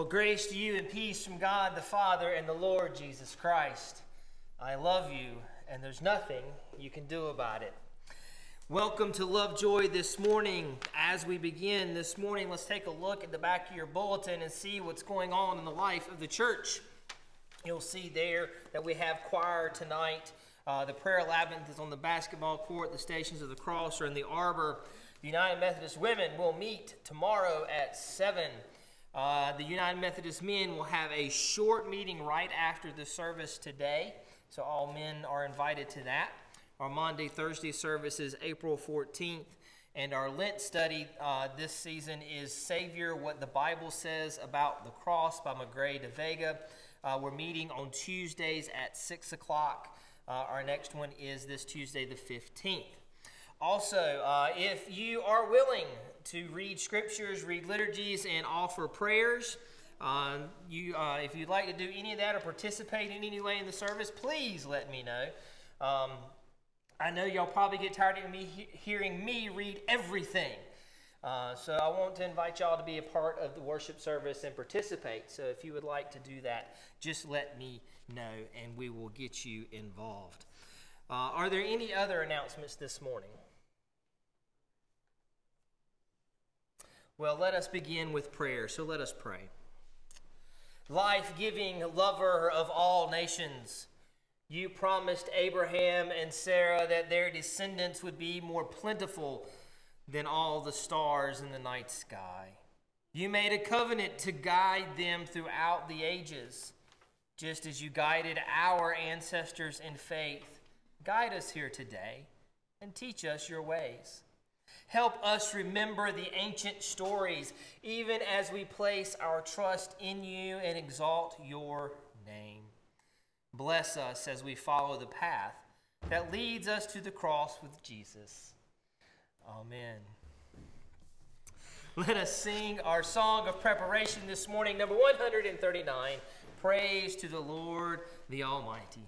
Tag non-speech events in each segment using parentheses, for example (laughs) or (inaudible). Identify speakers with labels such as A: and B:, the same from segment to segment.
A: Well, grace to you and peace from God the Father and the Lord Jesus Christ. I love you, and there's nothing you can do about it. Welcome to Lovejoy this morning. As we begin this morning, let's take a look at the back of your bulletin and see what's going on in the life of the church. You'll see there that we have choir tonight. Uh, the prayer labyrinth is on the basketball court. The stations of the cross are in the arbor. The United Methodist women will meet tomorrow at 7. Uh, the United Methodist men will have a short meeting right after the service today, so all men are invited to that. Our Maundy, Thursday service is April 14th, and our Lent study uh, this season is Savior What the Bible Says About the Cross by Magrey de Vega. Uh, we're meeting on Tuesdays at 6 o'clock. Uh, our next one is this Tuesday, the 15th. Also, uh, if you are willing to read scriptures, read liturgies, and offer prayers, uh, you, uh, if you'd like to do any of that or participate in any way in the service, please let me know. Um, I know y'all probably get tired of me he- hearing me read everything. Uh, so I want to invite y'all to be a part of the worship service and participate. So if you would like to do that, just let me know and we will get you involved. Uh, are there any other announcements this morning? Well, let us begin with prayer. So let us pray. Life giving lover of all nations, you promised Abraham and Sarah that their descendants would be more plentiful than all the stars in the night sky. You made a covenant to guide them throughout the ages, just as you guided our ancestors in faith. Guide us here today and teach us your ways. Help us remember the ancient stories, even as we place our trust in you and exalt your name. Bless us as we follow the path that leads us to the cross with Jesus. Amen. Let us sing our song of preparation this morning, number 139 Praise to the Lord the Almighty.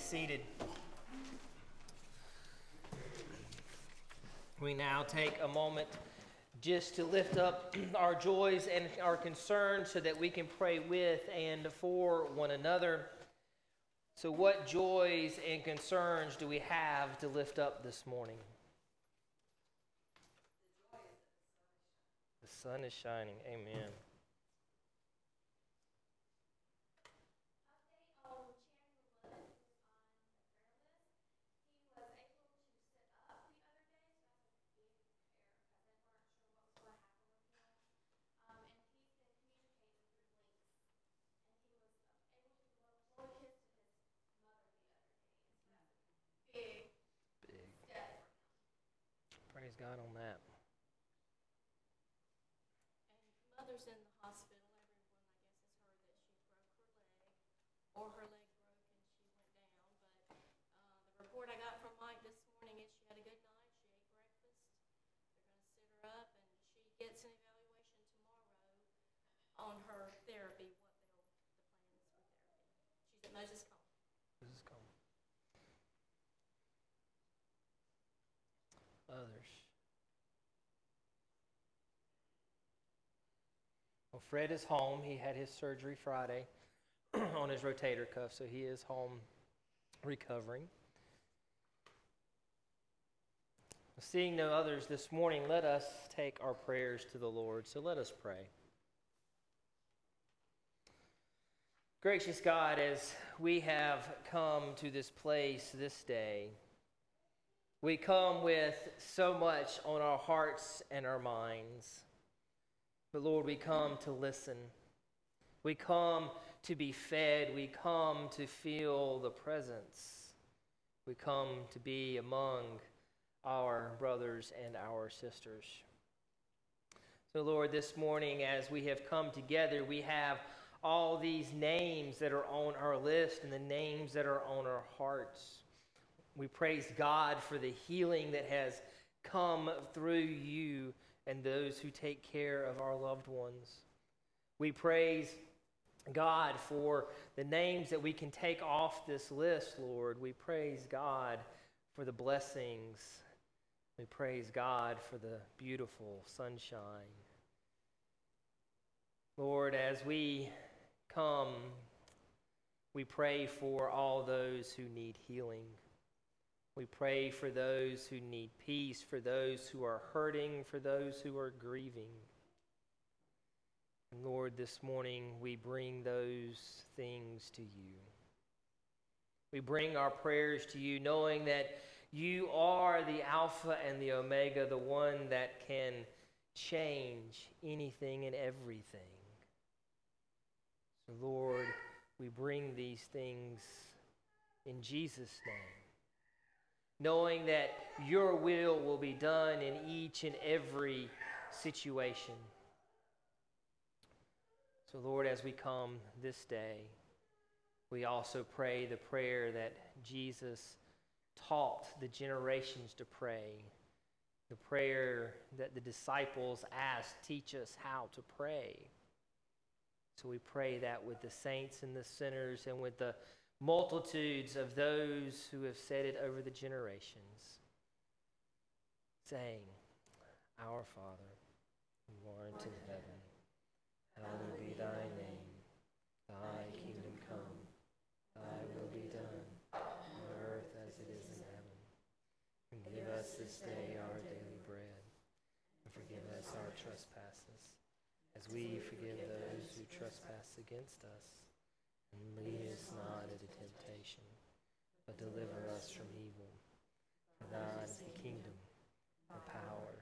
A: Seated. We now take a moment just to lift up (clears throat) our joys and our concerns so that we can pray with and for one another. So, what joys and concerns do we have to lift up this morning? The sun is shining. Amen. God on that.
B: And mother's in the hospital. Everyone, I guess, has heard that she broke her leg, or her leg broke and she went down. But uh, the report I got from Mike this morning is she had a good night. She ate breakfast. They're going to sit her up, and she gets an evaluation tomorrow on her therapy. What they'll, the plan is for therapy. She's at Moses Cone.
A: Others. Well, Fred is home. He had his surgery Friday (clears throat) on his rotator cuff, so he is home recovering. Seeing no others this morning, let us take our prayers to the Lord. So let us pray. Gracious God, as we have come to this place this day, we come with so much on our hearts and our minds. But Lord, we come to listen. We come to be fed. We come to feel the presence. We come to be among our brothers and our sisters. So, Lord, this morning, as we have come together, we have all these names that are on our list and the names that are on our hearts. We praise God for the healing that has come through you and those who take care of our loved ones. We praise God for the names that we can take off this list, Lord. We praise God for the blessings. We praise God for the beautiful sunshine. Lord, as we come, we pray for all those who need healing. We pray for those who need peace, for those who are hurting, for those who are grieving. And Lord, this morning we bring those things to you. We bring our prayers to you, knowing that you are the Alpha and the Omega, the one that can change anything and everything. So, Lord, we bring these things in Jesus' name knowing that your will will be done in each and every situation. So, Lord, as we come this day, we also pray the prayer that Jesus taught the generations to pray, the prayer that the disciples asked, teach us how to pray. So we pray that with the saints and the sinners and with the multitudes of those who have said it over the generations, saying, Our Father, who art in heaven, hallowed be thy name. Thy kingdom come, thy will be done, on earth as it is in heaven. And give us this day our daily bread, and forgive us our trespasses, as we forgive those who trespass against us and lead us not into temptation, but deliver us from evil. For thine is the kingdom, the power,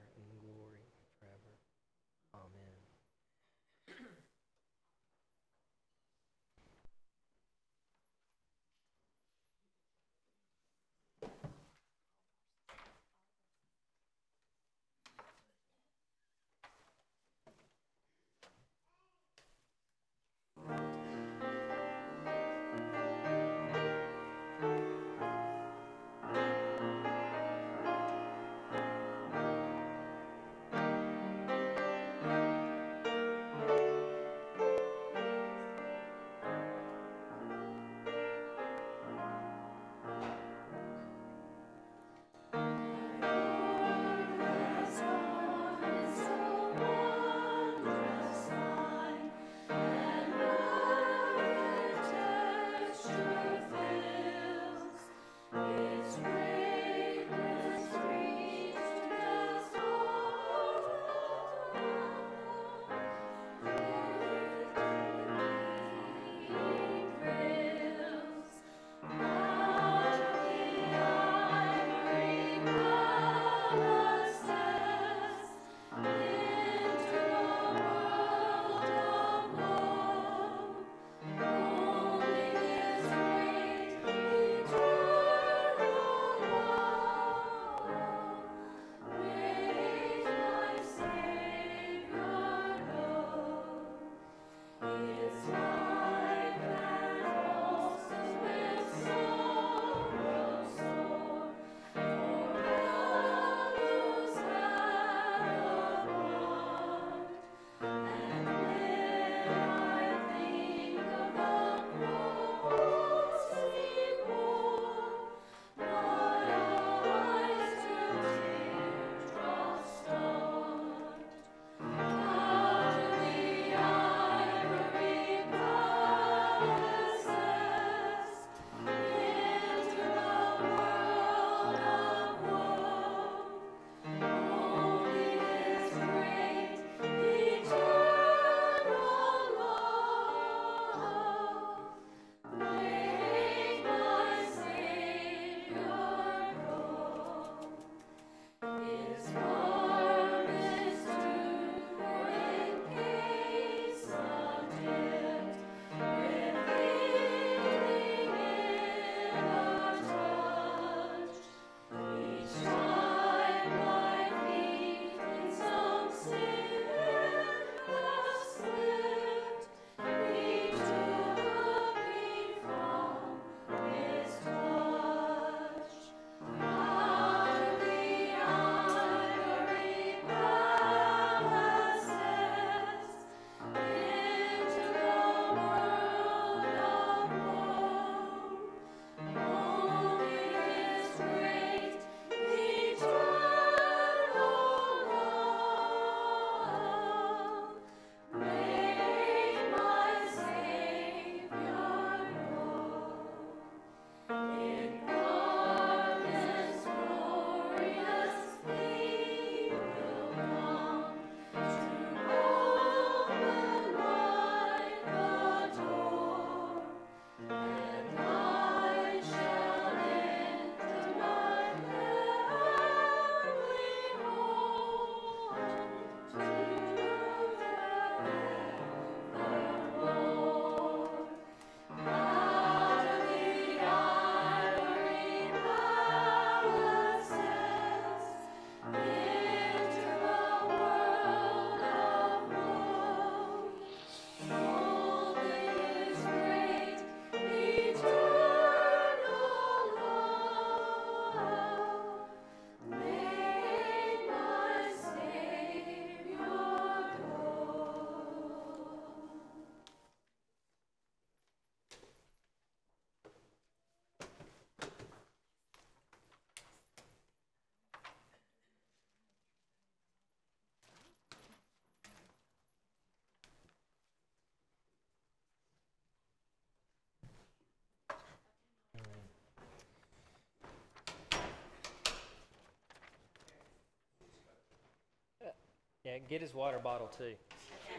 A: Hey, get his water bottle too.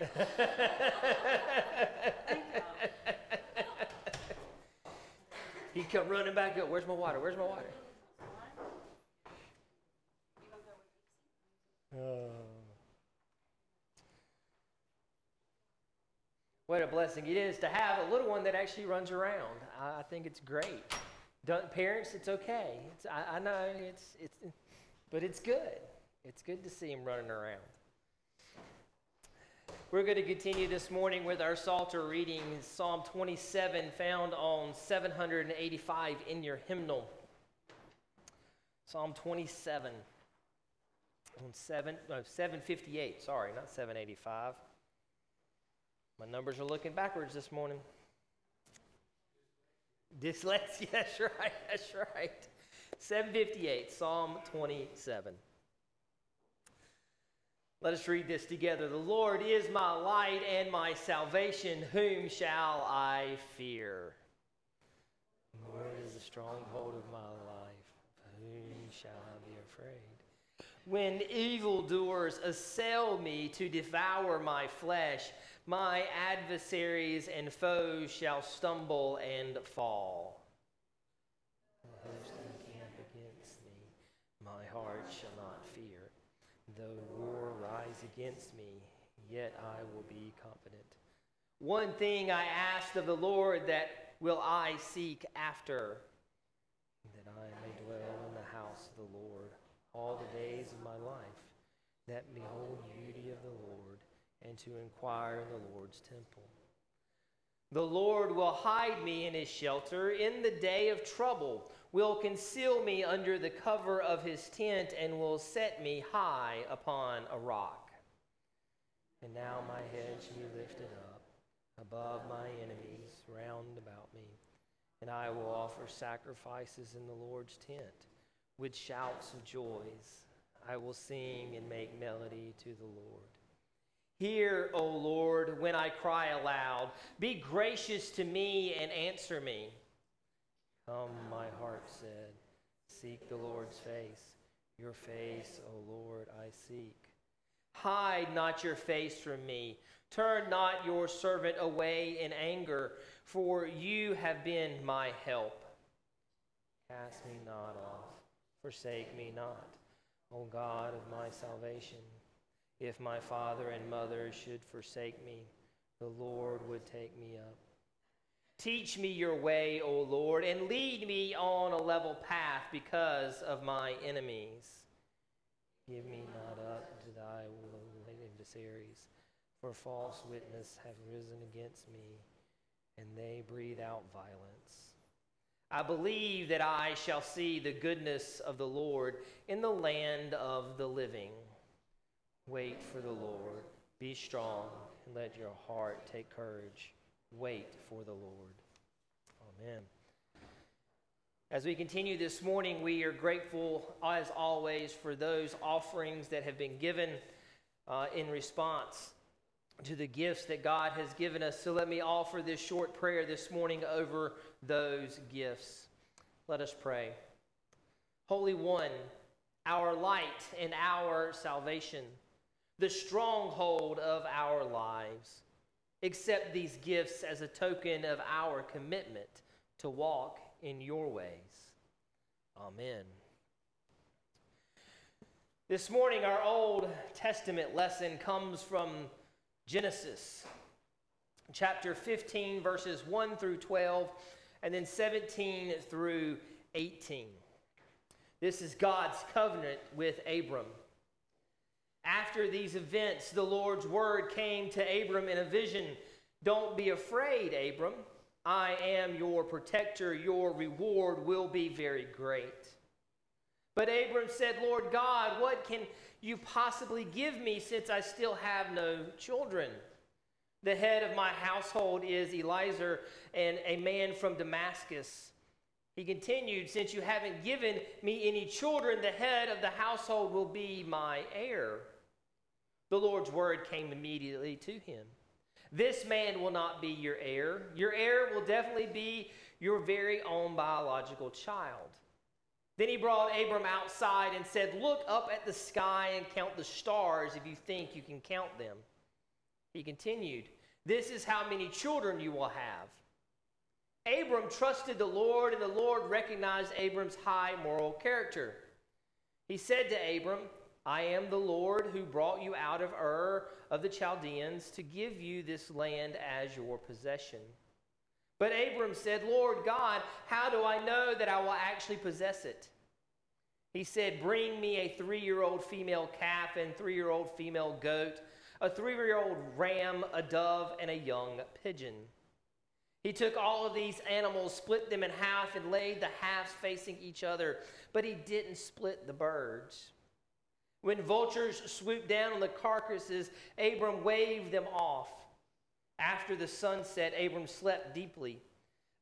A: (laughs) he come running back up. Where's my water? Where's my water? Oh. What a blessing it is to have a little one that actually runs around. I, I think it's great. Don't, parents, it's okay. It's, I, I know it's, it's, but it's good. It's good to see him running around. We're going to continue this morning with our Psalter reading, Psalm 27, found on 785 in your hymnal. Psalm 27 on 7, no, 758, sorry, not 785. My numbers are looking backwards this morning. Dyslexia, (laughs) that's right, that's right. 758, Psalm 27. Let us read this together. The Lord is my light and my salvation. Whom shall I fear? The Lord is the stronghold of my life. Whom shall I be afraid? When evildoers assail me to devour my flesh, my adversaries and foes shall stumble and fall. The host encamp against me, my heart shall not fear. Though war against me, yet I will be confident. One thing I asked of the Lord that will I seek after, that I may dwell in the house of the Lord all the days of my life, that behold the beauty of the Lord and to inquire in the Lord's temple. The Lord will hide me in his shelter in the day of trouble, will conceal me under the cover of his tent, and will set me high upon a rock. And now my head shall be lifted up above my enemies round about me, and I will offer sacrifices in the Lord's tent with shouts of joys. I will sing and make melody to the Lord. Hear, O Lord, when I cry aloud. Be gracious to me and answer me. Come, my heart said, Seek the Lord's face. Your face, O Lord, I seek. Hide not your face from me. Turn not your servant away in anger, for you have been my help. Cast me not off, forsake me not, O God of my salvation. If my father and mother should forsake me, the Lord would take me up. Teach me your way, O Lord, and lead me on a level path because of my enemies. Give me not up to thy adversaries, for false witness have risen against me, and they breathe out violence. I believe that I shall see the goodness of the Lord in the land of the living. Wait for the Lord. Be strong and let your heart take courage. Wait for the Lord. Amen. As we continue this morning, we are grateful, as always, for those offerings that have been given uh, in response to the gifts that God has given us. So let me offer this short prayer this morning over those gifts. Let us pray. Holy One, our light and our salvation the stronghold of our lives. Accept these gifts as a token of our commitment to walk in your ways. Amen. This morning, our Old Testament lesson comes from Genesis, chapter 15, verses 1 through 12, and then 17 through 18. This is God's covenant with Abram. After these events, the Lord's word came to Abram in a vision Don't be afraid, Abram. I am your protector. Your reward will be very great. But Abram said, Lord God, what can you possibly give me since I still have no children? The head of my household is Eliezer, and a man from Damascus. He continued, Since you haven't given me any children, the head of the household will be my heir. The Lord's word came immediately to him. This man will not be your heir. Your heir will definitely be your very own biological child. Then he brought Abram outside and said, Look up at the sky and count the stars if you think you can count them. He continued, This is how many children you will have. Abram trusted the Lord, and the Lord recognized Abram's high moral character. He said to Abram, I am the Lord who brought you out of Ur of the Chaldeans to give you this land as your possession. But Abram said, Lord God, how do I know that I will actually possess it? He said, Bring me a three year old female calf and three year old female goat, a three year old ram, a dove, and a young pigeon. He took all of these animals, split them in half, and laid the halves facing each other, but he didn't split the birds. When vultures swooped down on the carcasses, Abram waved them off. After the sun set, Abram slept deeply.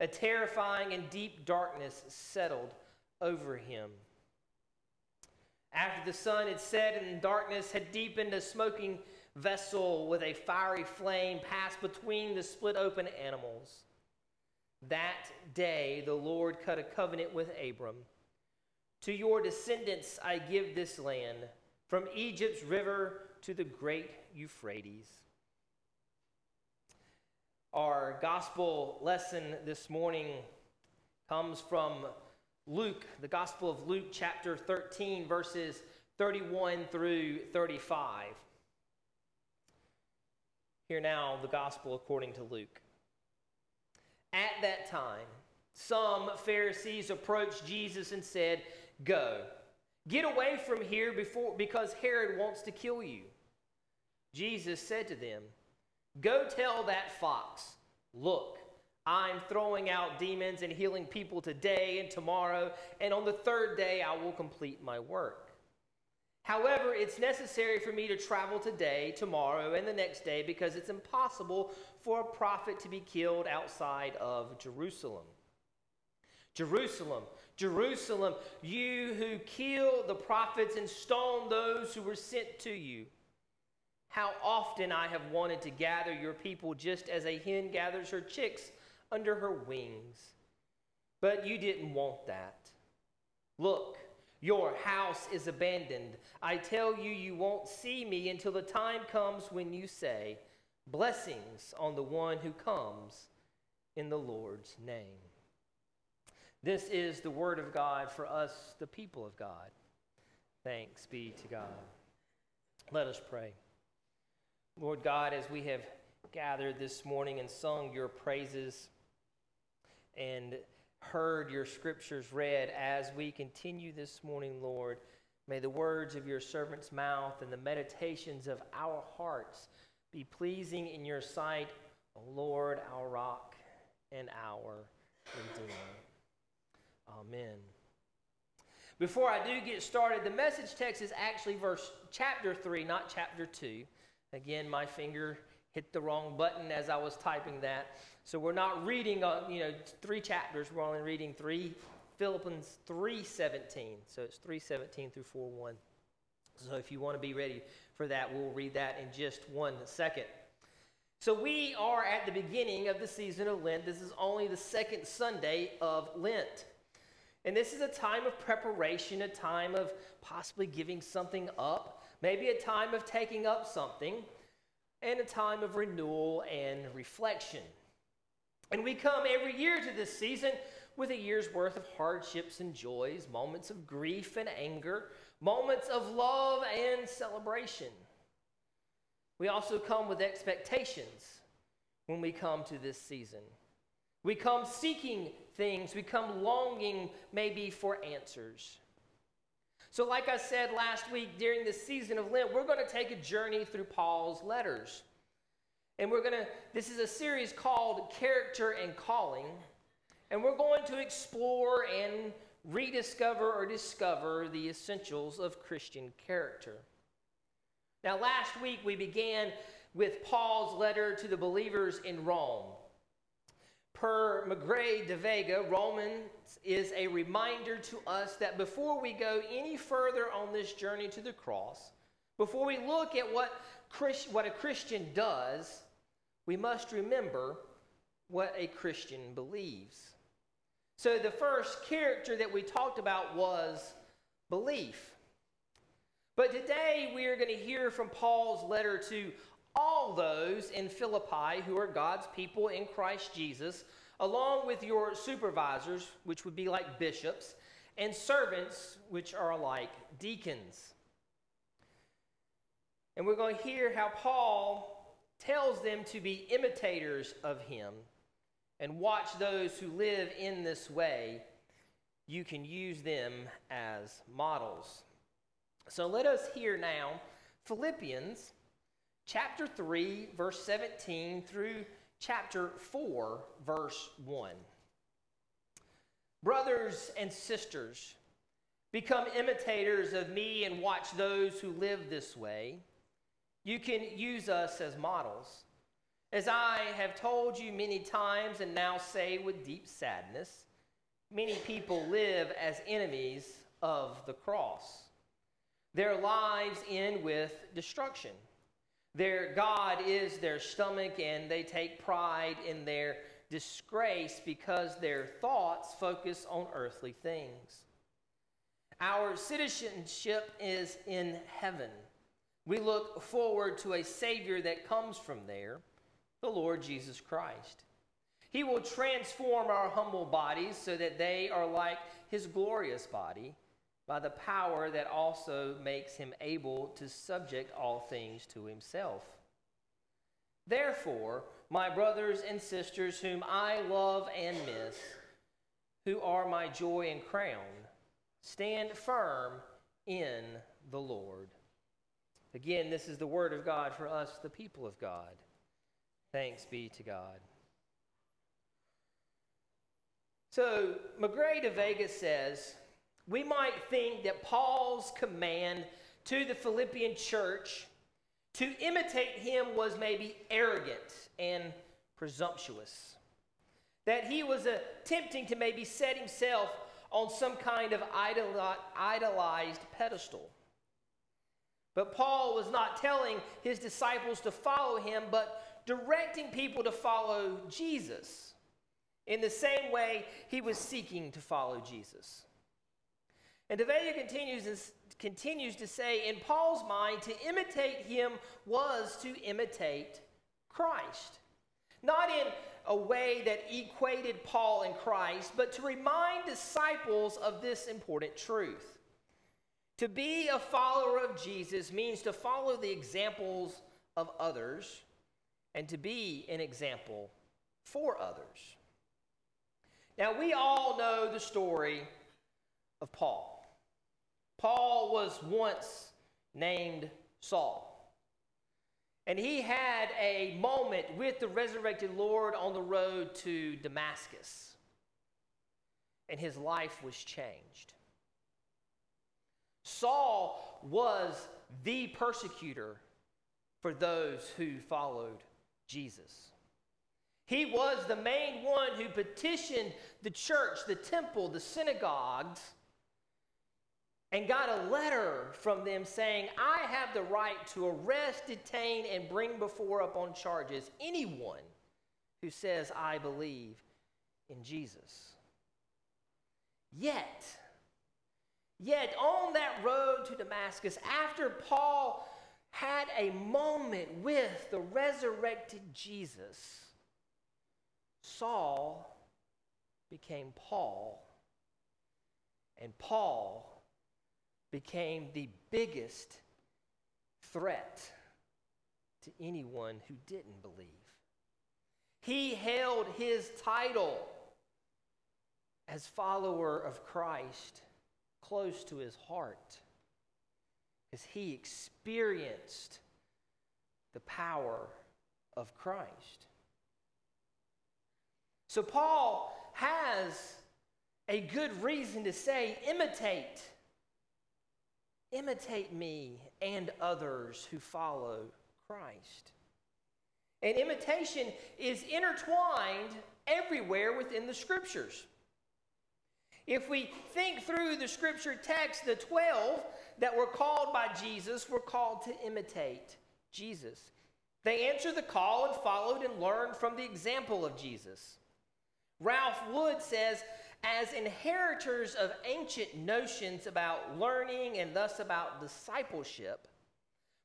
A: A terrifying and deep darkness settled over him. After the sun had set and darkness had deepened, a smoking vessel with a fiery flame passed between the split open animals. That day, the Lord cut a covenant with Abram. To your descendants I give this land, from Egypt's river to the great Euphrates. Our gospel lesson this morning comes from Luke, the Gospel of Luke, chapter 13, verses 31 through 35. Here now, the Gospel according to Luke. At that time, some Pharisees approached Jesus and said, Go, get away from here before, because Herod wants to kill you. Jesus said to them, Go tell that fox, Look, I'm throwing out demons and healing people today and tomorrow, and on the third day I will complete my work. However, it's necessary for me to travel today, tomorrow, and the next day because it's impossible for a prophet to be killed outside of Jerusalem. Jerusalem, Jerusalem, you who kill the prophets and stone those who were sent to you. How often I have wanted to gather your people just as a hen gathers her chicks under her wings. But you didn't want that. Look, your house is abandoned. I tell you, you won't see me until the time comes when you say, Blessings on the one who comes in the Lord's name. This is the word of God for us, the people of God. Thanks be to God. Let us pray. Lord God, as we have gathered this morning and sung your praises and heard your scriptures read, as we continue this morning, Lord, may the words of your servant's mouth and the meditations of our hearts be pleasing in your sight, O Lord, our rock and our redeemer. Amen. Before I do get started, the message text is actually verse chapter 3, not chapter 2. Again, my finger hit the wrong button as I was typing that. So we're not reading, uh, you know, three chapters. We're only reading three Philippians 3:17. So it's 3:17 through 4:1. So if you want to be ready for that, we'll read that in just one second. So we are at the beginning of the season of Lent. This is only the second Sunday of Lent. And this is a time of preparation, a time of possibly giving something up maybe a time of taking up something, and a time of renewal and reflection. And we come every year to this season with a year's worth of hardships and joys, moments of grief and anger, moments of love and celebration. We also come with expectations when we come to this season. We come seeking things, we come longing maybe for answers. So, like I said last week during the season of Lent, we're going to take a journey through Paul's letters. And we're going to, this is a series called Character and Calling. And we're going to explore and rediscover or discover the essentials of Christian character. Now, last week we began with Paul's letter to the believers in Rome. Per Magrey de Vega, Romans is a reminder to us that before we go any further on this journey to the cross, before we look at what, Christ, what a Christian does, we must remember what a Christian believes. So, the first character that we talked about was belief. But today we are going to hear from Paul's letter to all those in Philippi who are God's people in Christ Jesus, along with your supervisors, which would be like bishops, and servants, which are like deacons. And we're going to hear how Paul tells them to be imitators of him and watch those who live in this way. You can use them as models. So let us hear now Philippians chapter 3, verse 17 through chapter 4, verse 1. Brothers and sisters, become imitators of me and watch those who live this way. You can use us as models. As I have told you many times and now say with deep sadness, many people live as enemies of the cross. Their lives end with destruction. Their God is their stomach, and they take pride in their disgrace because their thoughts focus on earthly things. Our citizenship is in heaven. We look forward to a Savior that comes from there, the Lord Jesus Christ. He will transform our humble bodies so that they are like His glorious body by the power that also makes Him able to subject all things to Himself. Therefore, my brothers and sisters, whom I love and miss, who are my joy and crown, stand firm in the Lord. Again, this is the word of God for us, the people of God. Thanks be to God. So, Magrey de Vega says, we might think that Paul's command to the Philippian church to imitate him was maybe arrogant and presumptuous. That he was attempting to maybe set himself on some kind of idolized pedestal. But Paul was not telling his disciples to follow him, but directing people to follow Jesus in the same way he was seeking to follow Jesus. And De Vega continues, continues to say, in Paul's mind, to imitate him was to imitate Christ. Not in a way that equated Paul and Christ, but to remind disciples of this important truth. To be a follower of Jesus means to follow the examples of others and to be an example for others. Now, we all know the story of Paul. Paul was once named Saul. And he had a moment with the resurrected Lord on the road to Damascus. And his life was changed. Saul was the persecutor for those who followed Jesus. He was the main one who petitioned the church, the temple, the synagogues and got a letter from them saying, I have the right to arrest, detain, and bring before upon charges anyone who says, I believe in Jesus. Yet, yet on that road to Damascus, after Paul had a moment with the resurrected Jesus, Saul became Paul, and Paul became the biggest threat to anyone who didn't believe. He held his title as follower of Christ close to his heart as he experienced the power of Christ. So, Paul has a good reason to say, imitate Imitate me and others who follow Christ. And imitation is intertwined everywhere within the scriptures. If we think through the scripture text, the 12 that were called by Jesus were called to imitate Jesus. They answered the call and followed and learned from the example of Jesus. Ralph Wood says, as inheritors of ancient notions about learning and thus about discipleship,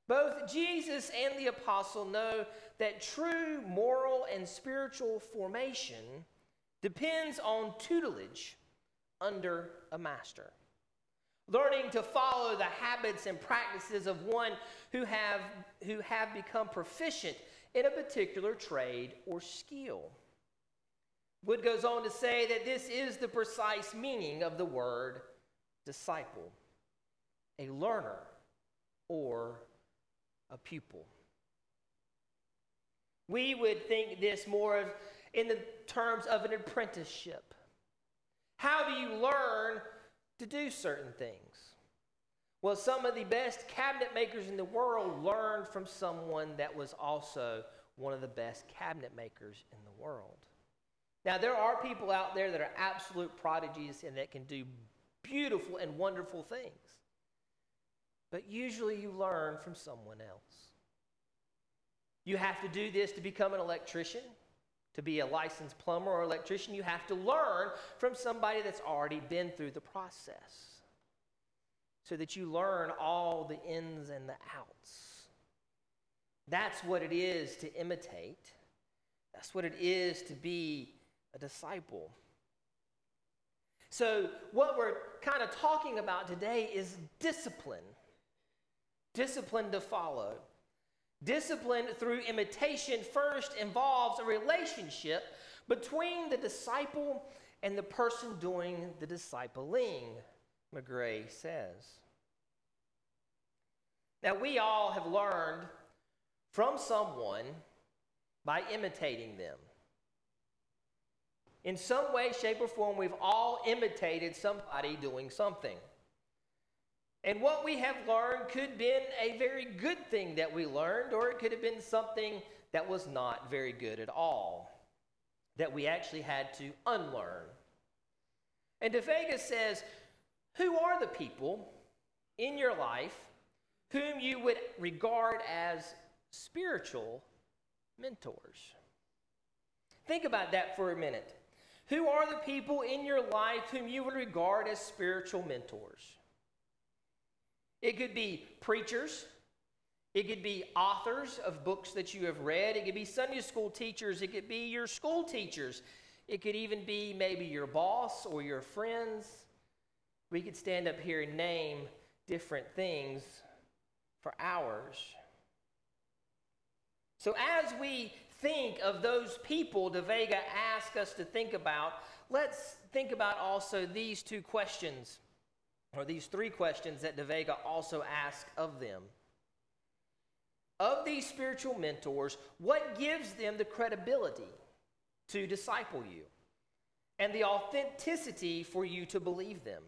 A: both Jesus and the apostle know that true moral and spiritual formation depends on tutelage under a master. Learning to follow the habits and practices of one who have, who have become proficient in a particular trade or skill. Wood goes on to say that this is the precise meaning of the word disciple a learner or a pupil. We would think this more of in the terms of an apprenticeship. How do you learn to do certain things? Well, some of the best cabinet makers in the world learned from someone that was also one of the best cabinet makers in the world. Now, there are people out there that are absolute prodigies and that can do beautiful and wonderful things. But usually you learn from someone else. You have to do this to become an electrician, to be a licensed plumber or electrician. You have to learn from somebody that's already been through the process so that you learn all the ins and the outs. That's what it is to imitate, that's what it is to be a disciple. So, what we're kind of talking about today is discipline. Discipline to follow. Discipline through imitation first involves a relationship between the disciple and the person doing the discipling, Magrey says. Now, we all have learned from someone by imitating them. In some way, shape, or form, we've all imitated somebody doing something. And what we have learned could have been a very good thing that we learned, or it could have been something that was not very good at all, that we actually had to unlearn. And De Vega says, Who are the people in your life whom you would regard as spiritual mentors? Think about that for a minute. Who are the people in your life whom you would regard as spiritual mentors? It could be preachers. It could be authors of books that you have read. It could be Sunday school teachers. It could be your school teachers. It could even be maybe your boss or your friends. We could stand up here and name different things for hours. So, as we think of those people De Vega asked us to think about, let's think about also these two questions or these three questions that De Vega also asks of them. Of these spiritual mentors, what gives them the credibility to disciple you and the authenticity for you to believe them?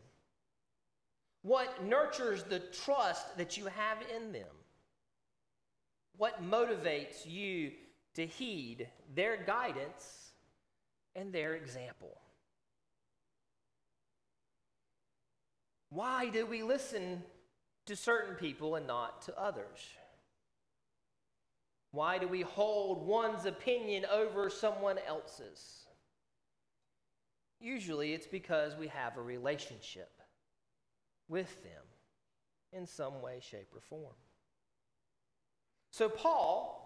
A: What nurtures the trust that you have in them? What motivates you to heed their guidance and their example? Why do we listen to certain people and not to others? Why do we hold one's opinion over someone else's? Usually it's because we have a relationship with them in some way, shape, or form. So, Paul,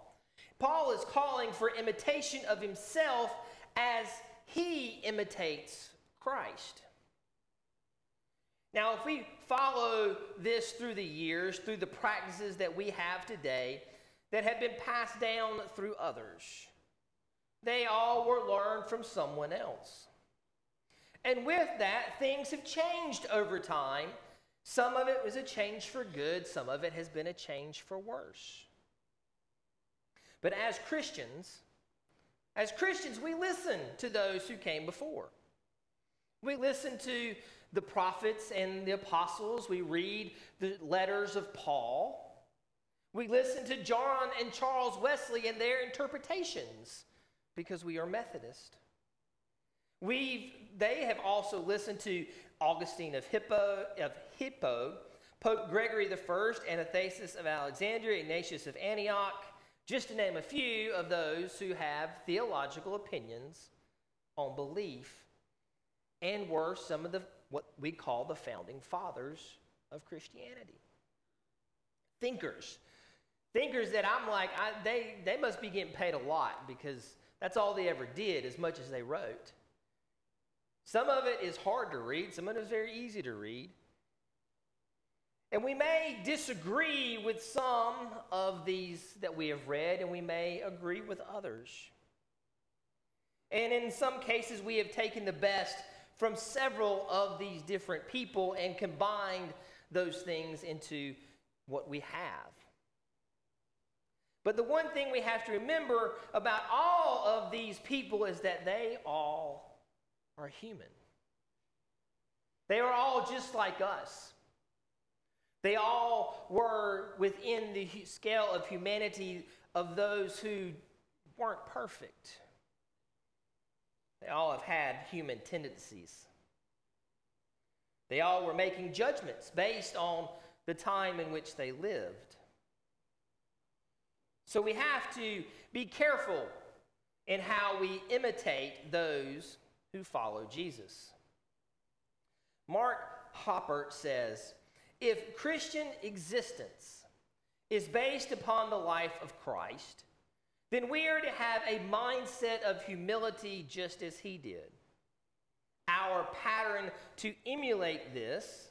A: Paul is calling for imitation of himself as he imitates Christ. Now, if we follow this through the years, through the practices that we have today that have been passed down through others, they all were learned from someone else. And with that, things have changed over time. Some of it was a change for good, some of it has been a change for worse. But as Christians, as Christians, we listen to those who came before. We listen to the prophets and the apostles. We read the letters of Paul. We listen to John and Charles Wesley and their interpretations because we are Methodist. We've, they have also listened to Augustine of Hippo, of Hippo, Pope Gregory I, Athanasius of Alexandria, Ignatius of Antioch, just to name a few of those who have theological opinions on belief and were some of the what we call the founding fathers of Christianity. Thinkers. Thinkers that I'm like, I, they, they must be getting paid a lot because that's all they ever did, as much as they wrote. Some of it is hard to read, some of it is very easy to read. And we may disagree with some of these that we have read, and we may agree with others. And in some cases, we have taken the best from several of these different people and combined those things into what we have. But the one thing we have to remember about all of these people is that they all are human. They are all just like us. They all were within the scale of humanity of those who weren't perfect. They all have had human tendencies. They all were making judgments based on the time in which they lived. So we have to be careful in how we imitate those who follow Jesus. Mark Hopper says if Christian existence is based upon the life of Christ, then we are to have a mindset of humility just as he did. Our pattern to emulate this,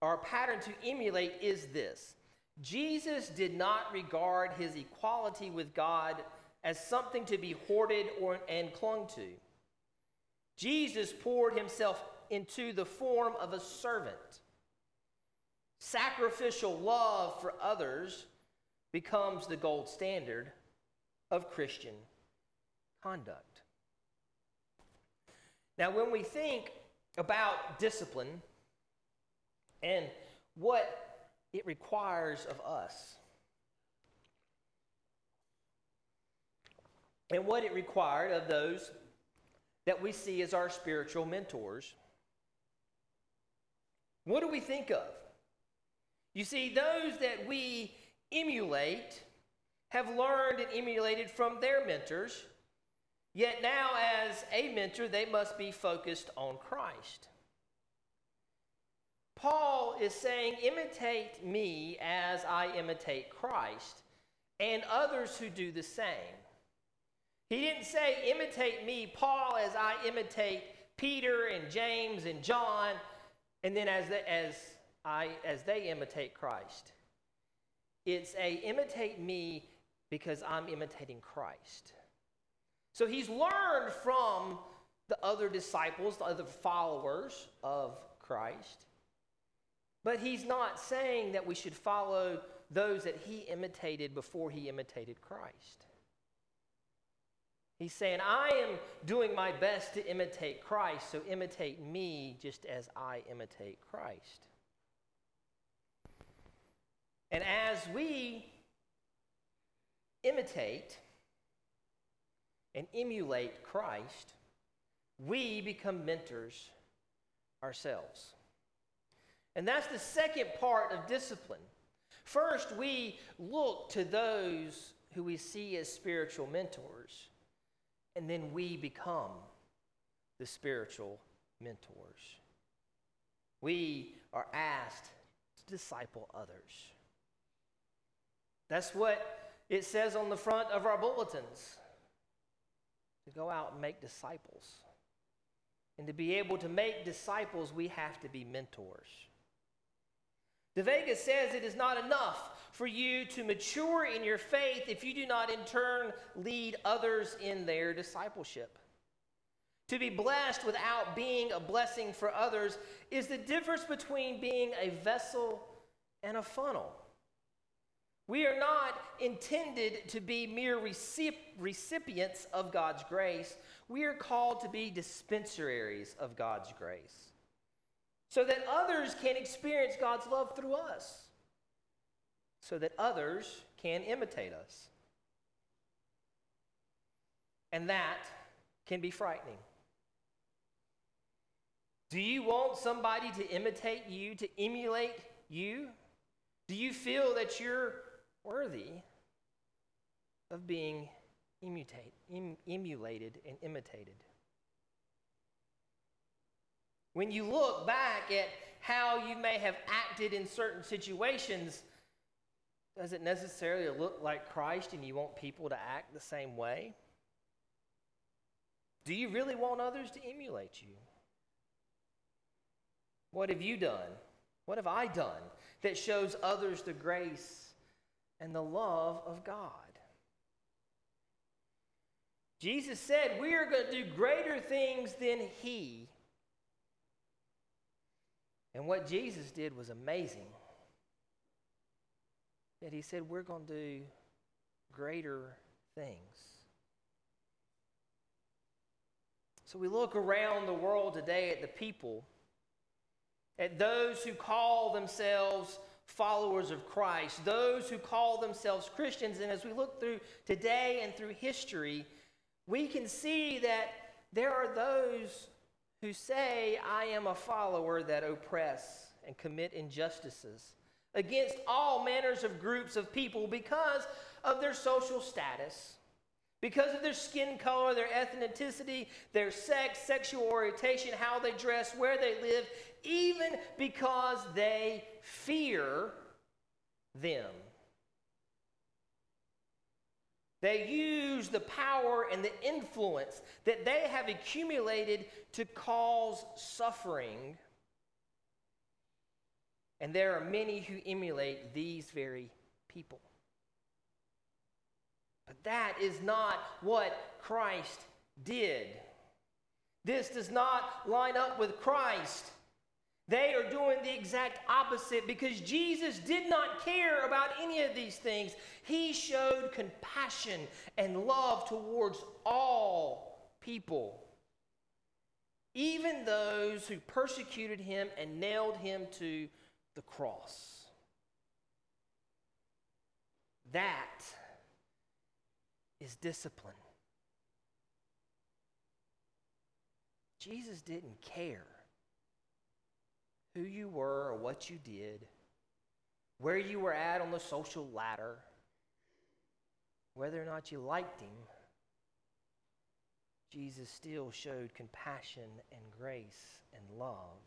A: our pattern to emulate is this Jesus did not regard his equality with God as something to be hoarded or, and clung to. Jesus poured himself into the form of a servant. Sacrificial love for others becomes the gold standard of Christian conduct. Now, when we think about discipline and what it requires of us, and what it required of those that we see as our spiritual mentors, what do we think of? You see, those that we emulate have learned and emulated from their mentors, yet now, as a mentor, they must be focused on Christ. Paul is saying, imitate me as I imitate Christ, and others who do the same. He didn't say, imitate me, Paul, as I imitate Peter and James and John, and then as, the, as, I, as they imitate Christ. It's a imitate me because I'm imitating Christ. So he's learned from the other disciples, the other followers of Christ. But he's not saying that we should follow those that he imitated before he imitated Christ. He's saying, I am doing my best to imitate Christ, so imitate me just as I imitate Christ. And as we imitate and emulate Christ, we become mentors ourselves. And that's the second part of discipline. First, we look to those who we see as spiritual mentors, and then we become the spiritual mentors. We are asked to disciple others. That's what it says on the front of our bulletins to go out and make disciples. And to be able to make disciples, we have to be mentors. De Vega says it is not enough for you to mature in your faith if you do not in turn lead others in their discipleship. To be blessed without being a blessing for others is the difference between being a vessel and a funnel. We are not intended to be mere recipients of God's grace. We are called to be dispensaries of God's grace so that others can experience God's love through us, so that others can imitate us. And that can be frightening. Do you want somebody to imitate you, to emulate you? Do you feel that you're worthy of being em, emulated and imitated. When you look back at how you may have acted in certain situations, does it necessarily look like Christ and you want people to act the same way? Do you really want others to emulate you? What have you done? What have I done that shows others the grace and the love of God? Jesus said, We are going to do greater things than He. And what Jesus did was amazing. That He said, We're going to do greater things. So we look around the world today at the people at those who call themselves followers of Christ, those who call themselves Christians. And as we look through today and through history, we can see that there are those who say, I am a follower that oppress and commit injustices against all manners of groups of people because of their social status because of their skin color, their ethnicity, their sex, sexual orientation, how they dress, where they live, even because they fear them. They use the power and the influence that they have accumulated to cause suffering. And there are many who emulate these very people. But that is not what Christ did. This does not line up with Christ. They are doing the exact opposite because Jesus did not care about any of these things. He showed compassion and love towards all people, even those who persecuted him and nailed him to the cross. That is discipline. Jesus didn't care who you were or what you did, where you were at on the social ladder, whether or not you liked him. Jesus still showed compassion and grace and love.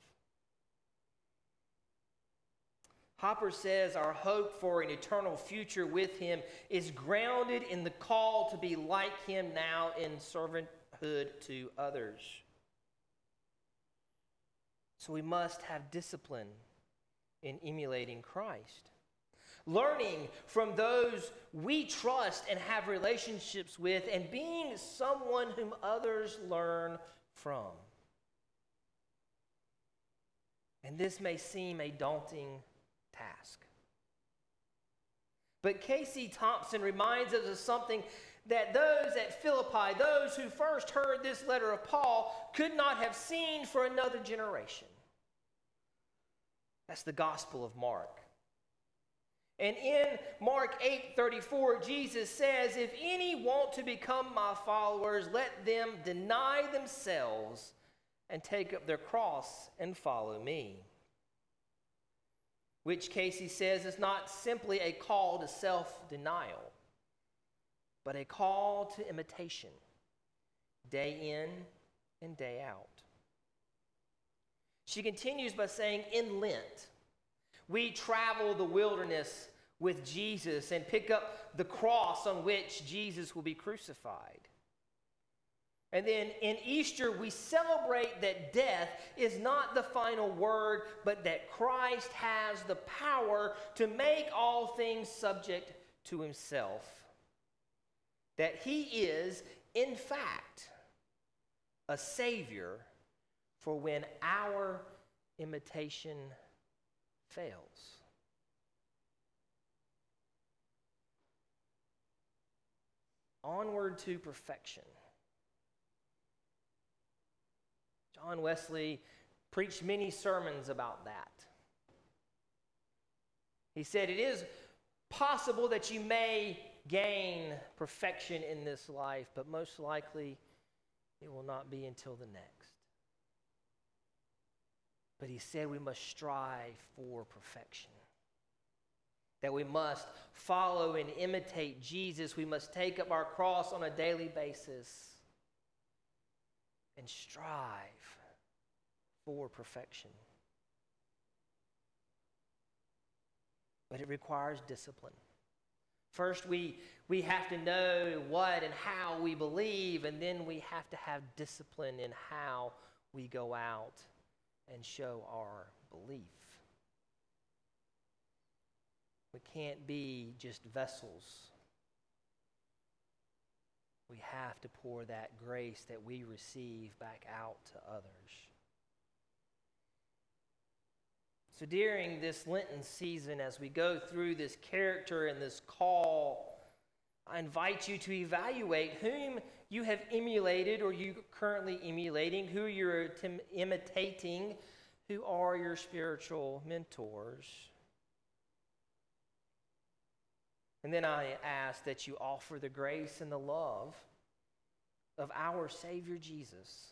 A: Hopper says our hope for an eternal future with him is grounded in the call to be like him now in servanthood to others. So we must have discipline in emulating Christ. Learning from those we trust and have relationships with, and being someone whom others learn from. And this may seem a daunting task. But Casey Thompson reminds us of something that those at Philippi, those who first heard this letter of Paul, could not have seen for another generation. That's the Gospel of Mark. And in Mark 8:34 Jesus says, "If any want to become my followers, let them deny themselves and take up their cross and follow me." which Casey says is not simply a call to self denial, but a call to imitation, day in and day out. She continues by saying, In Lent, we travel the wilderness with Jesus and pick up the cross on which Jesus will be crucified. And then in Easter, we celebrate that death is not the final word, but that Christ has the power to make all things subject to himself. That he is, in fact, a Savior for when our imitation fails. Onward to perfection. John Wesley preached many sermons about that. He said, It is possible that you may gain perfection in this life, but most likely it will not be until the next. But he said we must strive for perfection. That we must follow and imitate Jesus. We must take up our cross on a daily basis and strive for perfection. But it requires discipline. First, we, we have to know what and how we believe, and then we have to have discipline in how we go out and show our belief. We can't be just vessels. We have to pour that grace that we receive back out to others. So, during this Lenten season, as we go through this character and this call, I invite you to evaluate whom you have emulated or you currently emulating, who you're imitating, who are your spiritual mentors. And then I ask that you offer the grace and the love of our Savior Jesus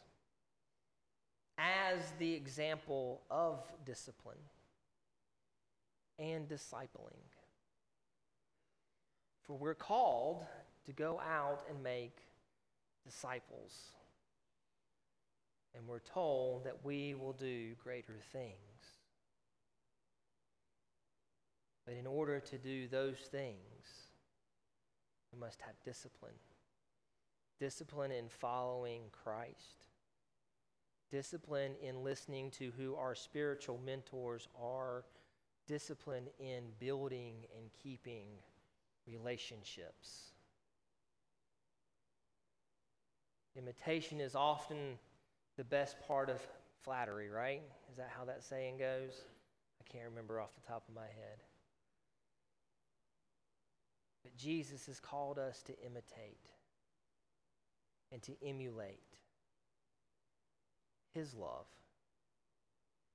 A: as the example of discipline and discipling. For we're called to go out and make disciples. And we're told that we will do greater things. But in order to do those things, we must have discipline. Discipline in following Christ. Discipline in listening to who our spiritual mentors are. Discipline in building and keeping relationships. Imitation is often the best part of flattery, right? Is that how that saying goes? I can't remember off the top of my head. But Jesus has called us to imitate and to emulate His love,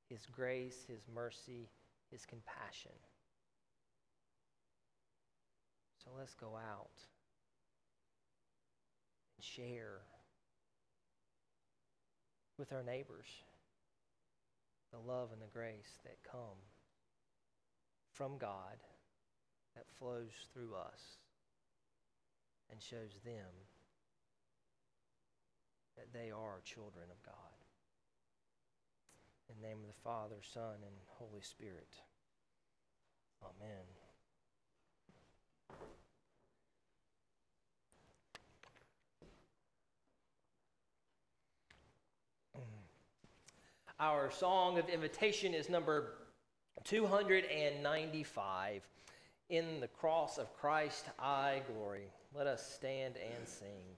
A: His grace, His mercy, His compassion. So let's go out and share with our neighbors the love and the grace that come from God that flows through us and shows them that they are children of God. In the name of the Father, Son, and Holy Spirit. Amen. Mm. Our song of invitation is number 295. In the cross of Christ I glory. Let us stand and sing.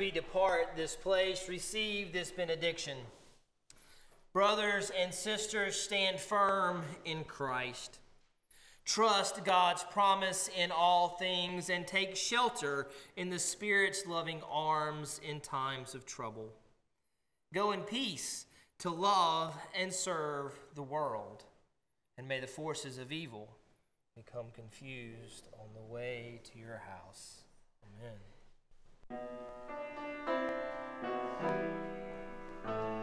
A: We depart this place, receive this benediction. Brothers and sisters, stand firm in Christ. Trust God's promise in all things and take shelter in the Spirit's loving arms in times of trouble. Go in peace to love and serve the world, and may the forces of evil become confused on the way to your house. Amen. Thank you.